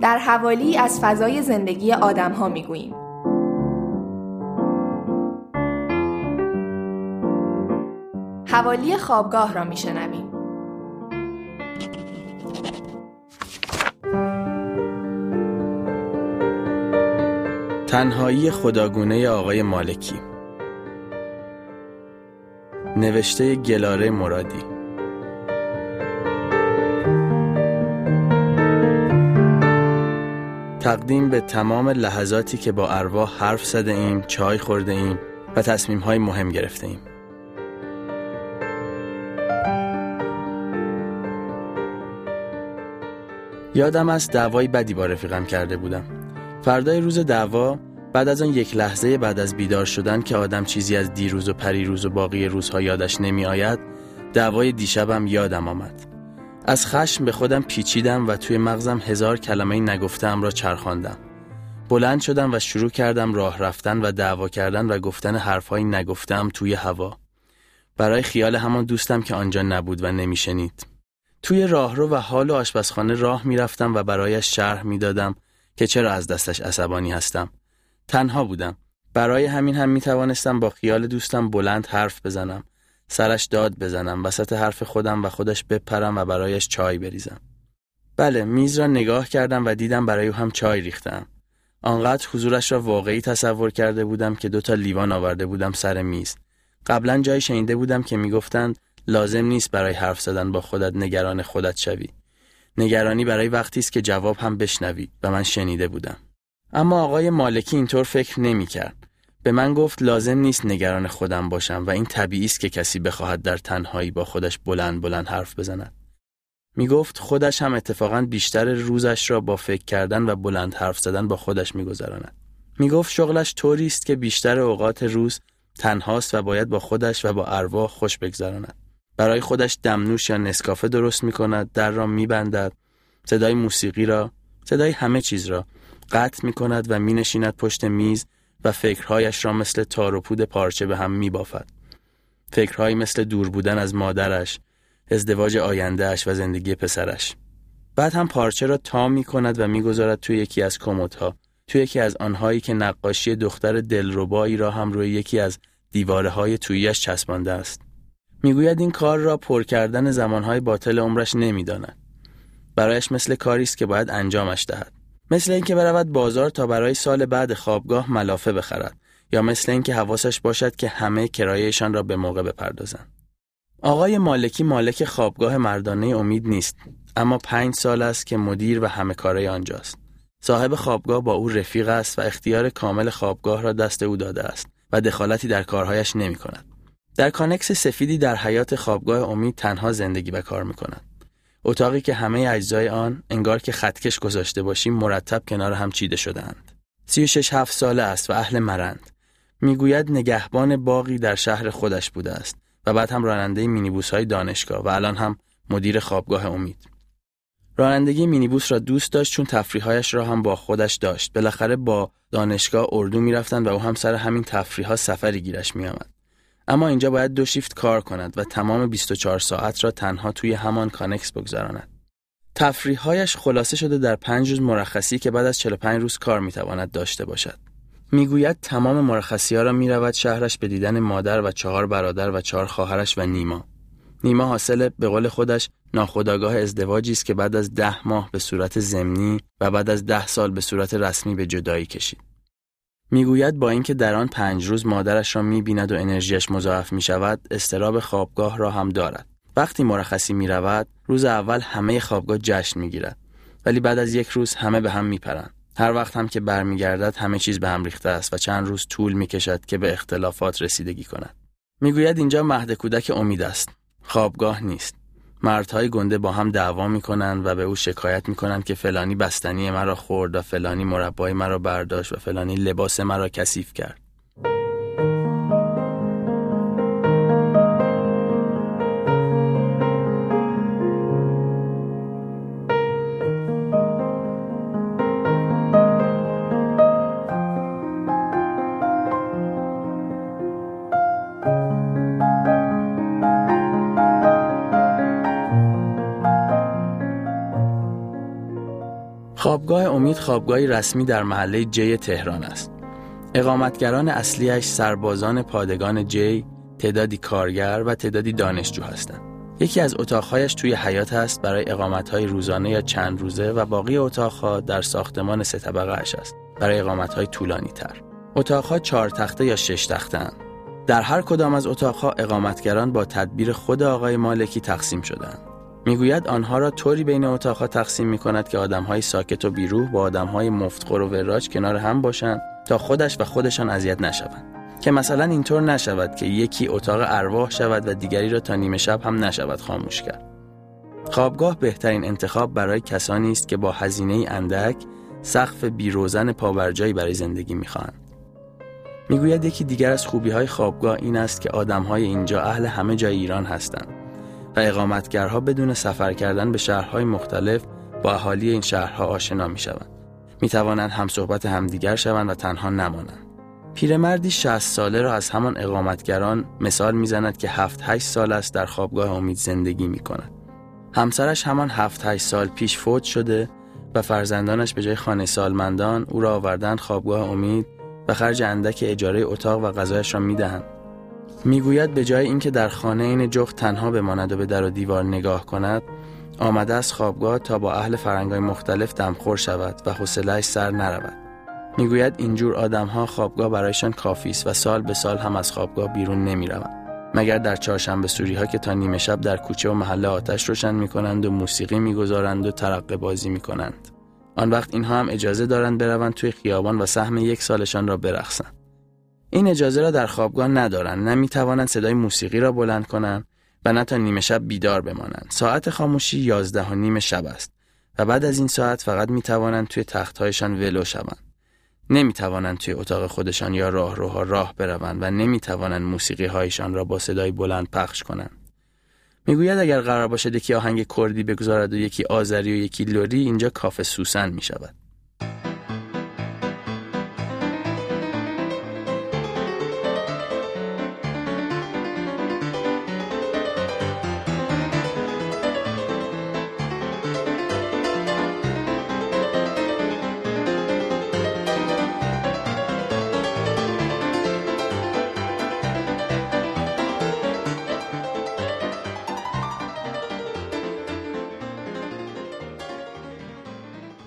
در حوالی از فضای زندگی آدم ها می گوییم. حوالی خوابگاه را می شنویم. تنهایی خداگونه آقای مالکی نوشته گلاره مرادی تقدیم به تمام لحظاتی که با ارواح حرف زده ایم، چای خورده ایم و تصمیم های مهم گرفته ایم. یادم از دعوای بدی با رفیقم کرده بودم. فردای روز دعوا بعد از آن یک لحظه بعد از بیدار شدن که آدم چیزی از دیروز و پریروز و باقی روزها یادش نمی آید دعوای دیشبم یادم آمد از خشم به خودم پیچیدم و توی مغزم هزار کلمه نگفتم را چرخاندم. بلند شدم و شروع کردم راه رفتن و دعوا کردن و گفتن حرفهایی نگفتم توی هوا. برای خیال همان دوستم که آنجا نبود و نمیشنید. توی راهرو و حال و آشپزخانه راه می‌رفتم و برایش شرح می‌دادم که چرا از دستش عصبانی هستم. تنها بودم. برای همین هم می توانستم با خیال دوستم بلند حرف بزنم. سرش داد بزنم وسط حرف خودم و خودش بپرم و برایش چای بریزم. بله میز را نگاه کردم و دیدم برای او هم چای ریختم. آنقدر حضورش را واقعی تصور کرده بودم که دوتا لیوان آورده بودم سر میز. قبلا جای شنیده بودم که می‌گفتند لازم نیست برای حرف زدن با خودت نگران خودت شوی. نگرانی برای وقتی است که جواب هم بشنوی. و من شنیده بودم. اما آقای مالکی اینطور فکر نمی کرد. به من گفت لازم نیست نگران خودم باشم و این طبیعی است که کسی بخواهد در تنهایی با خودش بلند بلند حرف بزند. می گفت خودش هم اتفاقا بیشتر روزش را با فکر کردن و بلند حرف زدن با خودش می گذراند. می گفت شغلش طوری است که بیشتر اوقات روز تنهاست و باید با خودش و با ارواح خوش بگذراند. برای خودش دمنوش یا نسکافه درست می کند، در را می بندد، صدای موسیقی را، صدای همه چیز را قطع می کند و می نشیند پشت میز و فکرهایش را مثل تار و پود پارچه به هم می بافد. فکرهایی مثل دور بودن از مادرش، ازدواج آیندهش و زندگی پسرش. بعد هم پارچه را تا می کند و می‌گذارد توی یکی از کموتها توی یکی از آنهایی که نقاشی دختر دلربایی را هم روی یکی از دیواره های تویش چسبانده است. می‌گوید این کار را پر کردن زمانهای باطل عمرش نمی‌داند. برایش مثل کاری است که باید انجامش دهد. مثل اینکه برود بازار تا برای سال بعد خوابگاه ملافه بخرد یا مثل اینکه حواسش باشد که همه کرایهشان را به موقع بپردازند. آقای مالکی مالک خوابگاه مردانه امید نیست اما پنج سال است که مدیر و همه کاره آنجاست. صاحب خوابگاه با او رفیق است و اختیار کامل خوابگاه را دست او داده است و دخالتی در کارهایش نمی کند. در کانکس سفیدی در حیات خوابگاه امید تنها زندگی و کار می کند. اتاقی که همه اجزای آن انگار که خطکش گذاشته باشیم مرتب کنار هم چیده شدهاند. سی و شش هفت ساله است و اهل مرند. می‌گوید نگهبان باقی در شهر خودش بوده است و بعد هم راننده مینیبوس های دانشگاه و الان هم مدیر خوابگاه امید. رانندگی مینیبوس را دوست داشت چون تفریحایش را هم با خودش داشت. بالاخره با دانشگاه اردو می‌رفتند و او هم سر همین تفریحات سفری گیرش میآمد. اما اینجا باید دو شیفت کار کند و تمام 24 ساعت را تنها توی همان کانکس بگذراند. تفریحهایش خلاصه شده در پنج روز مرخصی که بعد از 45 روز کار می‌تواند داشته باشد. می‌گوید تمام مرخصی ها را می‌رود شهرش به دیدن مادر و چهار برادر و چهار خواهرش و نیما. نیما حاصل به قول خودش ناخداگاه ازدواجی است که بعد از ده ماه به صورت زمینی و بعد از ده سال به صورت رسمی به جدایی کشید. می‌گوید با اینکه در آن پنج روز مادرش را می‌بیند و انرژیش مضاعف می شود استراب خوابگاه را هم دارد. وقتی مرخصی می رود روز اول همه خوابگاه جشن می گیرد ولی بعد از یک روز همه به هم میپرند. هر وقت هم که برمیگردد همه چیز به هم ریخته است و چند روز طول می کشد که به اختلافات رسیدگی کند. می‌گوید اینجا مهد کودک امید است. خوابگاه نیست. مردهای گنده با هم دعوا می‌کنند و به او شکایت می‌کنند که فلانی بستنی مرا خورد و فلانی مربای مرا برداشت و فلانی لباس مرا کثیف کرد. خوابگاهی رسمی در محله جی تهران است. اقامتگران اصلیش سربازان پادگان جی، تعدادی کارگر و تعدادی دانشجو هستند. یکی از اتاقهایش توی حیات است برای اقامتهای روزانه یا چند روزه و باقی اتاقها در ساختمان سه طبقه اش است برای اقامتهای طولانی تر. اتاقها چهار تخته یا شش تخته هم. در هر کدام از اتاقها اقامتگران با تدبیر خود آقای مالکی تقسیم شدند. می‌گوید آنها را طوری بین اتاقها تقسیم می کند که آدمهای ساکت و بیروح با آدمهای مفتخور و وراج کنار هم باشند تا خودش و خودشان اذیت نشوند. که مثلا اینطور نشود که یکی اتاق ارواح شود و دیگری را تا نیمه شب هم نشود خاموش کرد. خوابگاه بهترین انتخاب برای کسانی است که با هزینه اندک سقف بیروزن پابرجایی برای زندگی می‌خواهند. می‌گوید یکی دیگر از خوبی های خوابگاه این است که آدم های اینجا اهل همه جای ایران هستند و اقامتگرها بدون سفر کردن به شهرهای مختلف با اهالی این شهرها آشنا می شوند. می توانند هم صحبت همدیگر شوند و تنها نمانند. پیرمردی 60 ساله را از همان اقامتگران مثال می‌زند که 7 8 سال است در خوابگاه امید زندگی می کند. همسرش همان 7 8 سال پیش فوت شده و فرزندانش به جای خانه سالمندان او را آوردن خوابگاه امید و خرج اندک اجاره اتاق و غذایش را می‌دهند. می‌گوید به جای اینکه در خانه این جغد تنها بماند و به در و دیوار نگاه کند آمده از خوابگاه تا با اهل فرنگای مختلف دمخور شود و حوصلهاش سر نرود می‌گوید اینجور آدمها خوابگاه برایشان کافی است و سال به سال هم از خوابگاه بیرون نمی‌روند مگر در چهارشنبه سوری ها که تا نیمه شب در کوچه و محله آتش روشن می کنند و موسیقی می‌گذارند و ترقه بازی می کنند. آن وقت اینها هم اجازه دارند بروند توی خیابان و سهم یک سالشان را برقصند. این اجازه را در خوابگاه ندارند نه می توانند صدای موسیقی را بلند کنند و نه تا نیمه شب بیدار بمانند. ساعت خاموشی یازده و نیم شب است و بعد از این ساعت فقط می توانند توی تختهایشان ولو شوند. نمی توانند توی اتاق خودشان یا راهروها راه بروند و نمی توانند موسیقی هایشان را با صدای بلند پخش کنند. می‌گوید اگر قرار باشد یکی آهنگ کردی بگذارد و یکی آذری و یکی لوری اینجا کافه سوسن می شود.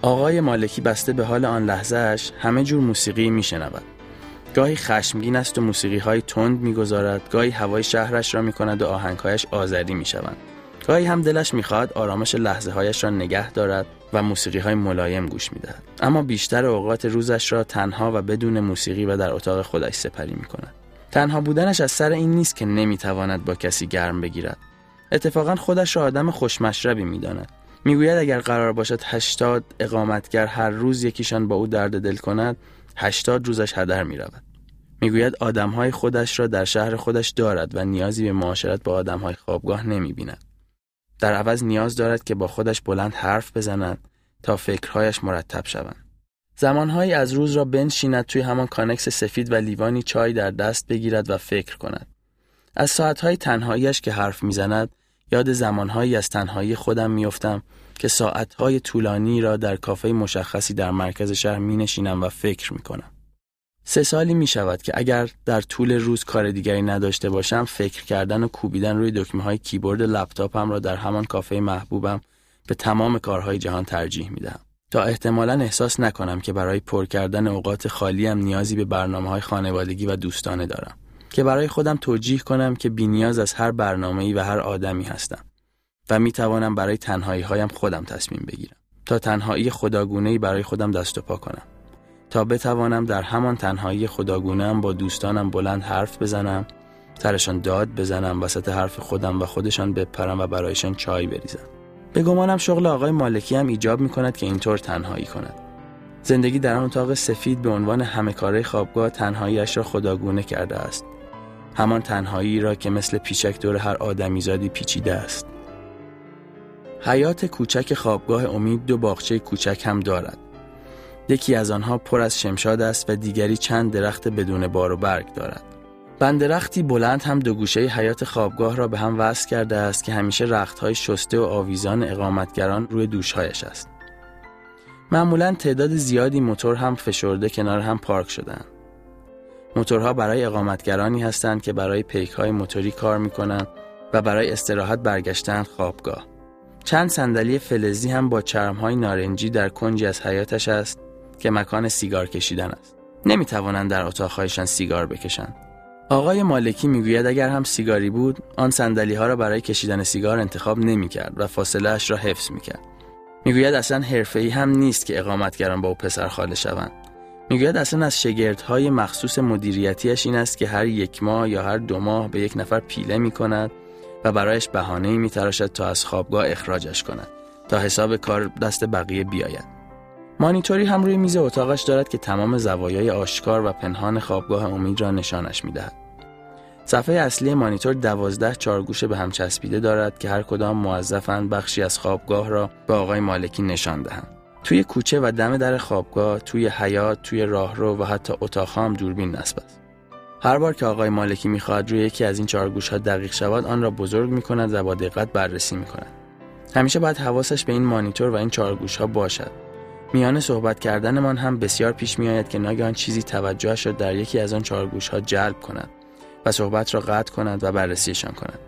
آقای مالکی بسته به حال آن لحظهش همه جور موسیقی میشنود. گاهی خشمگین است و موسیقی های تند می‌گذارد گاهی هوای شهرش را می‌کند و آهنگهایش آذری می‌شوند. گاهی هم دلش می‌خواهد آرامش لحظه هایش را نگه دارد و موسیقی های ملایم گوش می‌دهد. اما بیشتر اوقات روزش را تنها و بدون موسیقی و در اتاق خودش سپری می‌کند. تنها بودنش از سر این نیست که نمی‌تواند با کسی گرم بگیرد. اتفاقا خودش را آدم خوشمشربی می‌داند. می‌گوید اگر قرار باشد 80 اقامتگر هر روز یکیشان با او درد دل کند 80 روزش هدر می رود. می‌گوید آدمهای خودش را در شهر خودش دارد و نیازی به معاشرت با آدمهای خوابگاه نمی بیند. در عوض نیاز دارد که با خودش بلند حرف بزند تا فکرهایش مرتب شوند. زمانهایی از روز را بنشیند توی همان کانکس سفید و لیوانی چای در دست بگیرد و فکر کند. از ساعتهای تنهاییش که حرف می‌زند یاد زمانهایی از تنهایی خودم میافتم که ساعتهای طولانی را در کافه مشخصی در مرکز شهر می نشینم و فکر می کنم. سه سالی می شود که اگر در طول روز کار دیگری نداشته باشم فکر کردن و کوبیدن روی دکمه های کیبورد لپتاپم را در همان کافه محبوبم به تمام کارهای جهان ترجیح می دهم. تا احتمالا احساس نکنم که برای پر کردن اوقات خالیم نیازی به برنامه های خانوادگی و دوستانه دارم. که برای خودم توجیه کنم که بینیاز از هر برنامه‌ای و هر آدمی هستم و می توانم برای تنهایی هایم خودم تصمیم بگیرم تا تنهایی خداگونه برای خودم دست و پا کنم. تا بتوانم در همان تنهایی خداگونه با دوستانم بلند حرف بزنم سرشان داد بزنم وسط حرف خودم و خودشان بپرم و برایشان چای بریزم. به گمانم شغل آقای مالکی هم ایجاب می کند که اینطور تنهایی کند. زندگی در آن اتاق سفید به عنوان همه کاره خوابگاه تنهاییش را خداگونه کرده است. همان تنهایی را که مثل پیچک دور هر آدمیزادی پیچیده است. حیات کوچک خوابگاه امید دو باغچه کوچک هم دارد. یکی از آنها پر از شمشاد است و دیگری چند درخت بدون بار و برگ دارد. بندرختی بلند هم دو گوشه حیات خوابگاه را به هم وصل کرده است که همیشه رختهای شسته و آویزان اقامتگران روی دوشهایش است. معمولا تعداد زیادی موتور هم فشرده کنار هم پارک شدن. موتورها برای اقامتگرانی هستند که برای پیک های موتوری کار می‌کنن و برای استراحت برگشتن خوابگاه. چند صندلی فلزی هم با های نارنجی در کنجی از حیاتش است که مکان سیگار کشیدن است. نمی توانند در اتاقهایشان سیگار بکشند. آقای مالکی می‌گوید اگر هم سیگاری بود آن صندلی ها را برای کشیدن سیگار انتخاب نمی کرد و فاصله اش را حفظ می کرد. می‌گوید اصلا حرفه‌ای هم نیست که اقامتگران با او پسر خاله شوند. می‌گوید اصلا از شگردهای مخصوص مدیریتیش این است که هر یک ماه یا هر دو ماه به یک نفر پیله می کند و برایش بهانه می تراشد تا از خوابگاه اخراجش کند تا حساب کار دست بقیه بیاید. مانیتوری هم روی میز اتاقش دارد که تمام زوایای آشکار و پنهان خوابگاه امید را نشانش می‌دهد. صفحه اصلی مانیتور دوازده چارگوشه به هم چسبیده دارد که هر کدام موظفند بخشی از خوابگاه را به آقای مالکی نشان دهند. توی کوچه و دم در خوابگاه، توی حیات، توی راهرو و حتی اتاق هم دوربین نصب است. هر بار که آقای مالکی می‌خواهد روی یکی از این چهار ها دقیق شود آن را بزرگ می کند و با دقت بررسی می کند. همیشه باید حواسش به این مانیتور و این چهار ها باشد. میان صحبت کردنمان هم بسیار پیش می آید که ناگهان چیزی توجهش را در یکی از آن چهار ها جلب کند و صحبت را قطع کند و بررسیشان کند.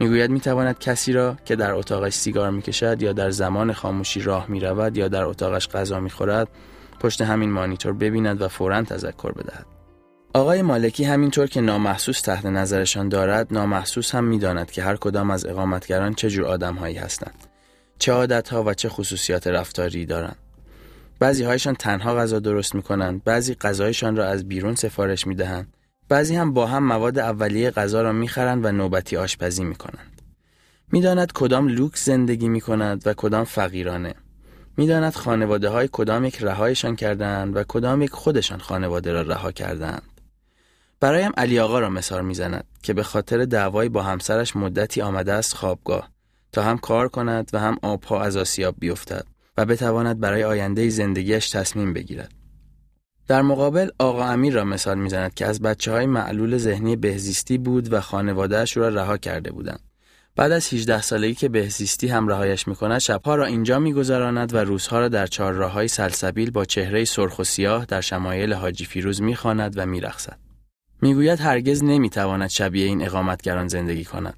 می‌گوید می‌تواند کسی را که در اتاقش سیگار می‌کشد یا در زمان خاموشی راه می‌رود یا در اتاقش غذا می‌خورد پشت همین مانیتور ببیند و فورا تذکر بدهد. آقای مالکی همینطور که نامحسوس تحت نظرشان دارد نامحسوس هم می‌داند که هر کدام از اقامتگران چه جور آدمهایی هستند چه عادتها و چه خصوصیات رفتاری دارند. بعضی هایشان تنها غذا درست می کنند بعضی غذایشان را از بیرون سفارش می دهند بعضی هم با هم مواد اولیه غذا را می‌خرند و نوبتی آشپزی می‌کنند. می‌داند کدام لوکس زندگی می کند و کدام فقیرانه. می‌داند خانواده های کدام یک رهایشان کردند و کدام یک خودشان خانواده را رها کردند. برایم علی آقا را مثال می‌زند که به خاطر دعوایی با همسرش مدتی آمده است خوابگاه تا هم کار کند و هم آبها از آسیاب بیفتد و بتواند برای آینده زندگیش تصمیم بگیرد. در مقابل آقا امیر را مثال می‌زند که از بچه های معلول ذهنی بهزیستی بود و خانوادهش را رها کرده بودند. بعد از 18 سالگی که بهزیستی هم رهایش می‌کند شبها را اینجا میگذراند و روزها را در های سلسبیل با چهره سرخ و سیاه در شمایل حاجی فیروز می‌خواند و میرقصد. می‌گوید هرگز نمی‌تواند شبیه این اقامتگران زندگی کند.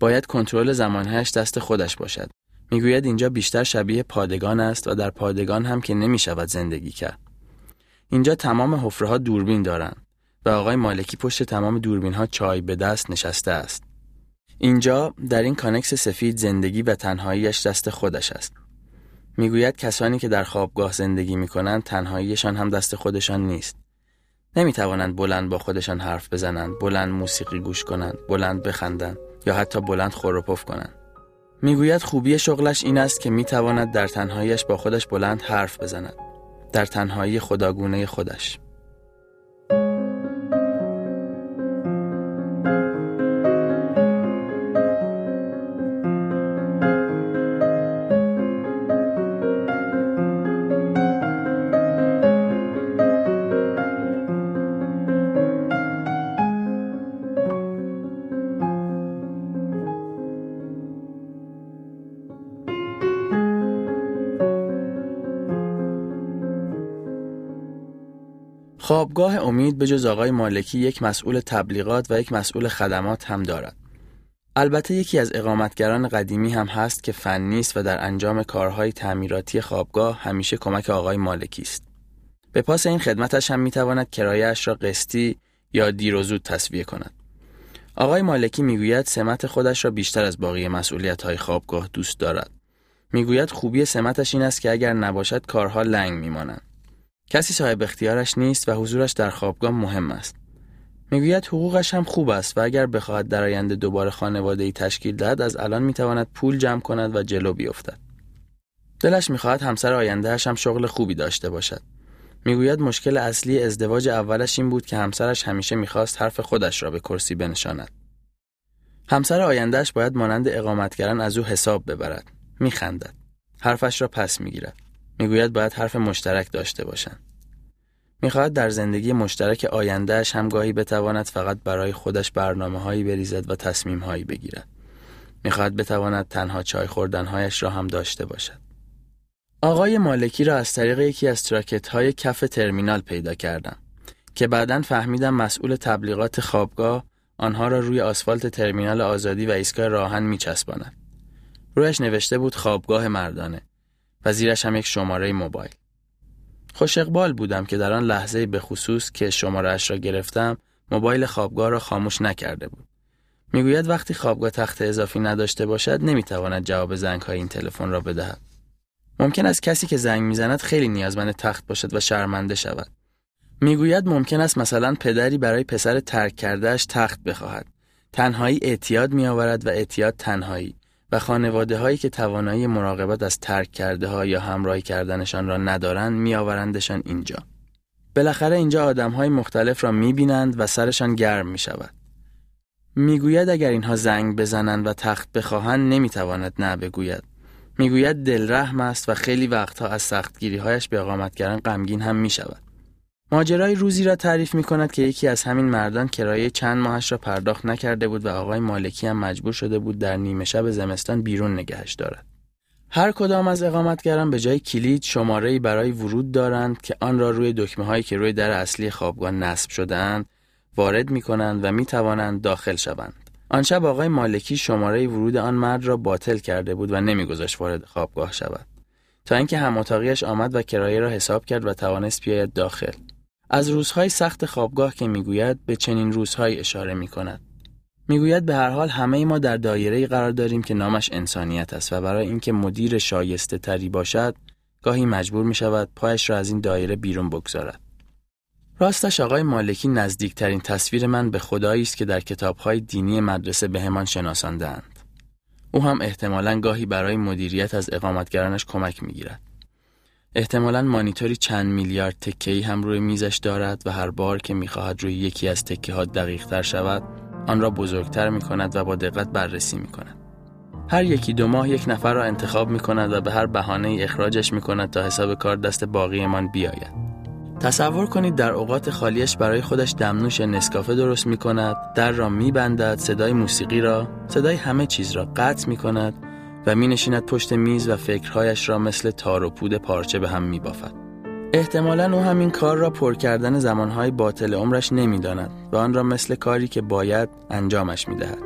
باید کنترل زمانهایش دست خودش باشد. می‌گوید اینجا بیشتر شبیه پادگان است و در پادگان هم که نمی‌شود زندگی کرد. اینجا تمام حفره ها دوربین دارن و آقای مالکی پشت تمام دوربین ها چای به دست نشسته است. اینجا در این کانکس سفید زندگی و تنهاییش دست خودش است. می‌گوید کسانی که در خوابگاه زندگی می کنند تنهاییشان هم دست خودشان نیست. نمی توانند بلند با خودشان حرف بزنند، بلند موسیقی گوش کنند، بلند بخندند یا حتی بلند خور کنند. می‌گوید خوبی شغلش این است که می تواند در تنهاییش با خودش بلند حرف بزند. در تنهایی خداگونه خودش. امید به جز آقای مالکی یک مسئول تبلیغات و یک مسئول خدمات هم دارد. البته یکی از اقامتگران قدیمی هم هست که فنی است و در انجام کارهای تعمیراتی خوابگاه همیشه کمک آقای مالکی است. به پاس این خدمتش هم می‌تواند کرایهش را قسطی یا دیر و زود تصویه کند. آقای مالکی می‌گوید سمت خودش را بیشتر از باقی مسئولیت های خوابگاه دوست دارد. می‌گوید خوبی سمتش این است که اگر نباشد کارها لنگ میمانند. کسی صاحب اختیارش نیست و حضورش در خوابگاه مهم است. می‌گوید حقوقش هم خوب است و اگر بخواهد در آینده دوباره خانواده ای تشکیل دهد از الان می‌تواند پول جمع کند و جلو بیفتد. دلش می‌خواهد همسر آیندهش هم شغل خوبی داشته باشد. می‌گوید مشکل اصلی ازدواج اولش این بود که همسرش همیشه می‌خواست حرف خودش را به کرسی بنشاند. همسر آیندهش باید مانند اقامتگران از او حساب ببرد. میخندد. حرفش را پس می‌گیرد. می‌گوید باید حرف مشترک داشته باشند. می‌خواهد در زندگی مشترک آیندهش همگاهی بتواند فقط برای خودش برنامه هایی بریزد و تصمیم هایی بگیرد. می‌خواهد بتواند تنها چای خوردنهایش را هم داشته باشد. آقای مالکی را از طریق یکی از تراکت های کف ترمینال پیدا کردم که بعدا فهمیدم مسئول تبلیغات خوابگاه آنها را روی آسفالت ترمینال آزادی و ایستگاه راهن میچسباند. رویش نوشته بود خوابگاه مردانه و زیرش هم یک شماره موبایل. خوش اقبال بودم که در آن لحظه به خصوص که شمارهش را گرفتم موبایل خوابگاه را خاموش نکرده بود. می‌گوید وقتی خوابگاه تخت اضافی نداشته باشد نمی‌تواند جواب زنگ های این تلفن را بدهد. ممکن است کسی که زنگ می‌زند خیلی نیازمند تخت باشد و شرمنده شود. می‌گوید ممکن است مثلا پدری برای پسر ترک کردهش تخت بخواهد. تنهایی اعتیاد میآورد و اعتیاد تنهایی و خانواده هایی که توانایی مراقبت از ترک کرده ها یا همراهی کردنشان را ندارند میآورندشان اینجا. بالاخره اینجا آدم های مختلف را می‌بینند و سرشان گرم می شود. می‌گوید اگر اینها زنگ بزنند و تخت بخواهند نمی‌تواند نه بگوید. می‌گوید دلرحم است و خیلی وقتها از سختگیری هایش به اقامت کردن غمگین هم می شود. ماجرای روزی را تعریف می کند که یکی از همین مردان کرایه چند ماهش را پرداخت نکرده بود و آقای مالکی هم مجبور شده بود در نیمه شب زمستان بیرون نگهش دارد. هر کدام از اقامتگران به جای کلید شماره‌ای برای ورود دارند که آن را روی دکمه هایی که روی در اصلی خوابگاه نصب شدهاند وارد می کنند و می توانند داخل شوند. آن شب آقای مالکی شماره ورود آن مرد را باطل کرده بود و نمیگذاشت وارد خوابگاه شود. تا اینکه هم آمد و کرایه را حساب کرد و توانست بیاید داخل. از روزهای سخت خوابگاه که می‌گوید به چنین روزهایی اشاره می کند. می‌گوید به هر حال همه ما در دایره قرار داریم که نامش انسانیت است و برای اینکه مدیر شایسته تری باشد گاهی مجبور می شود پایش را از این دایره بیرون بگذارد. راستش آقای مالکی نزدیکترین تصویر من به خدایی است که در کتابهای دینی مدرسه بهمان شناساندهاند. او هم احتمالا گاهی برای مدیریت از اقامتگرانش کمک می‌گیرد. احتمالا مانیتوری چند میلیارد تکهی هم روی میزش دارد و هر بار که می‌خواهد روی یکی از تکه ها دقیق تر شود آن را بزرگتر می کند و با دقت بررسی می کند. هر یکی دو ماه یک نفر را انتخاب می کند و به هر بهانه اخراجش می کند تا حساب کار دست باقیمان بیاید. تصور کنید در اوقات خالیش برای خودش دمنوش نسکافه درست می کند، در را می بندد، صدای موسیقی را، صدای همه چیز را قطع می کند و می نشیند پشت میز و فکرهایش را مثل تار و پود پارچه به هم می بافد. احتمالا او همین کار را پر کردن زمانهای باطل عمرش نمی‌داند و آن را مثل کاری که باید انجامش می دهد.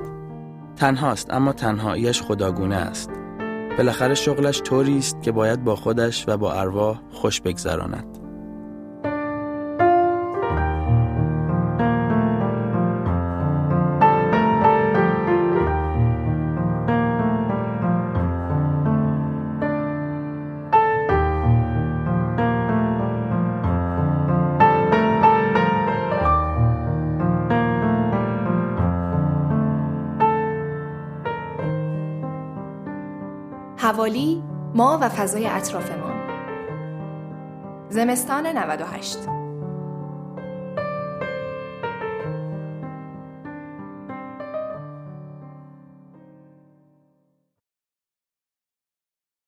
تنهاست اما تنهاییش خداگونه است. بالاخره شغلش طوری است که باید با خودش و با ارواح خوش بگذراند. حوالی ما و فضای اطرافمان. زمستان 98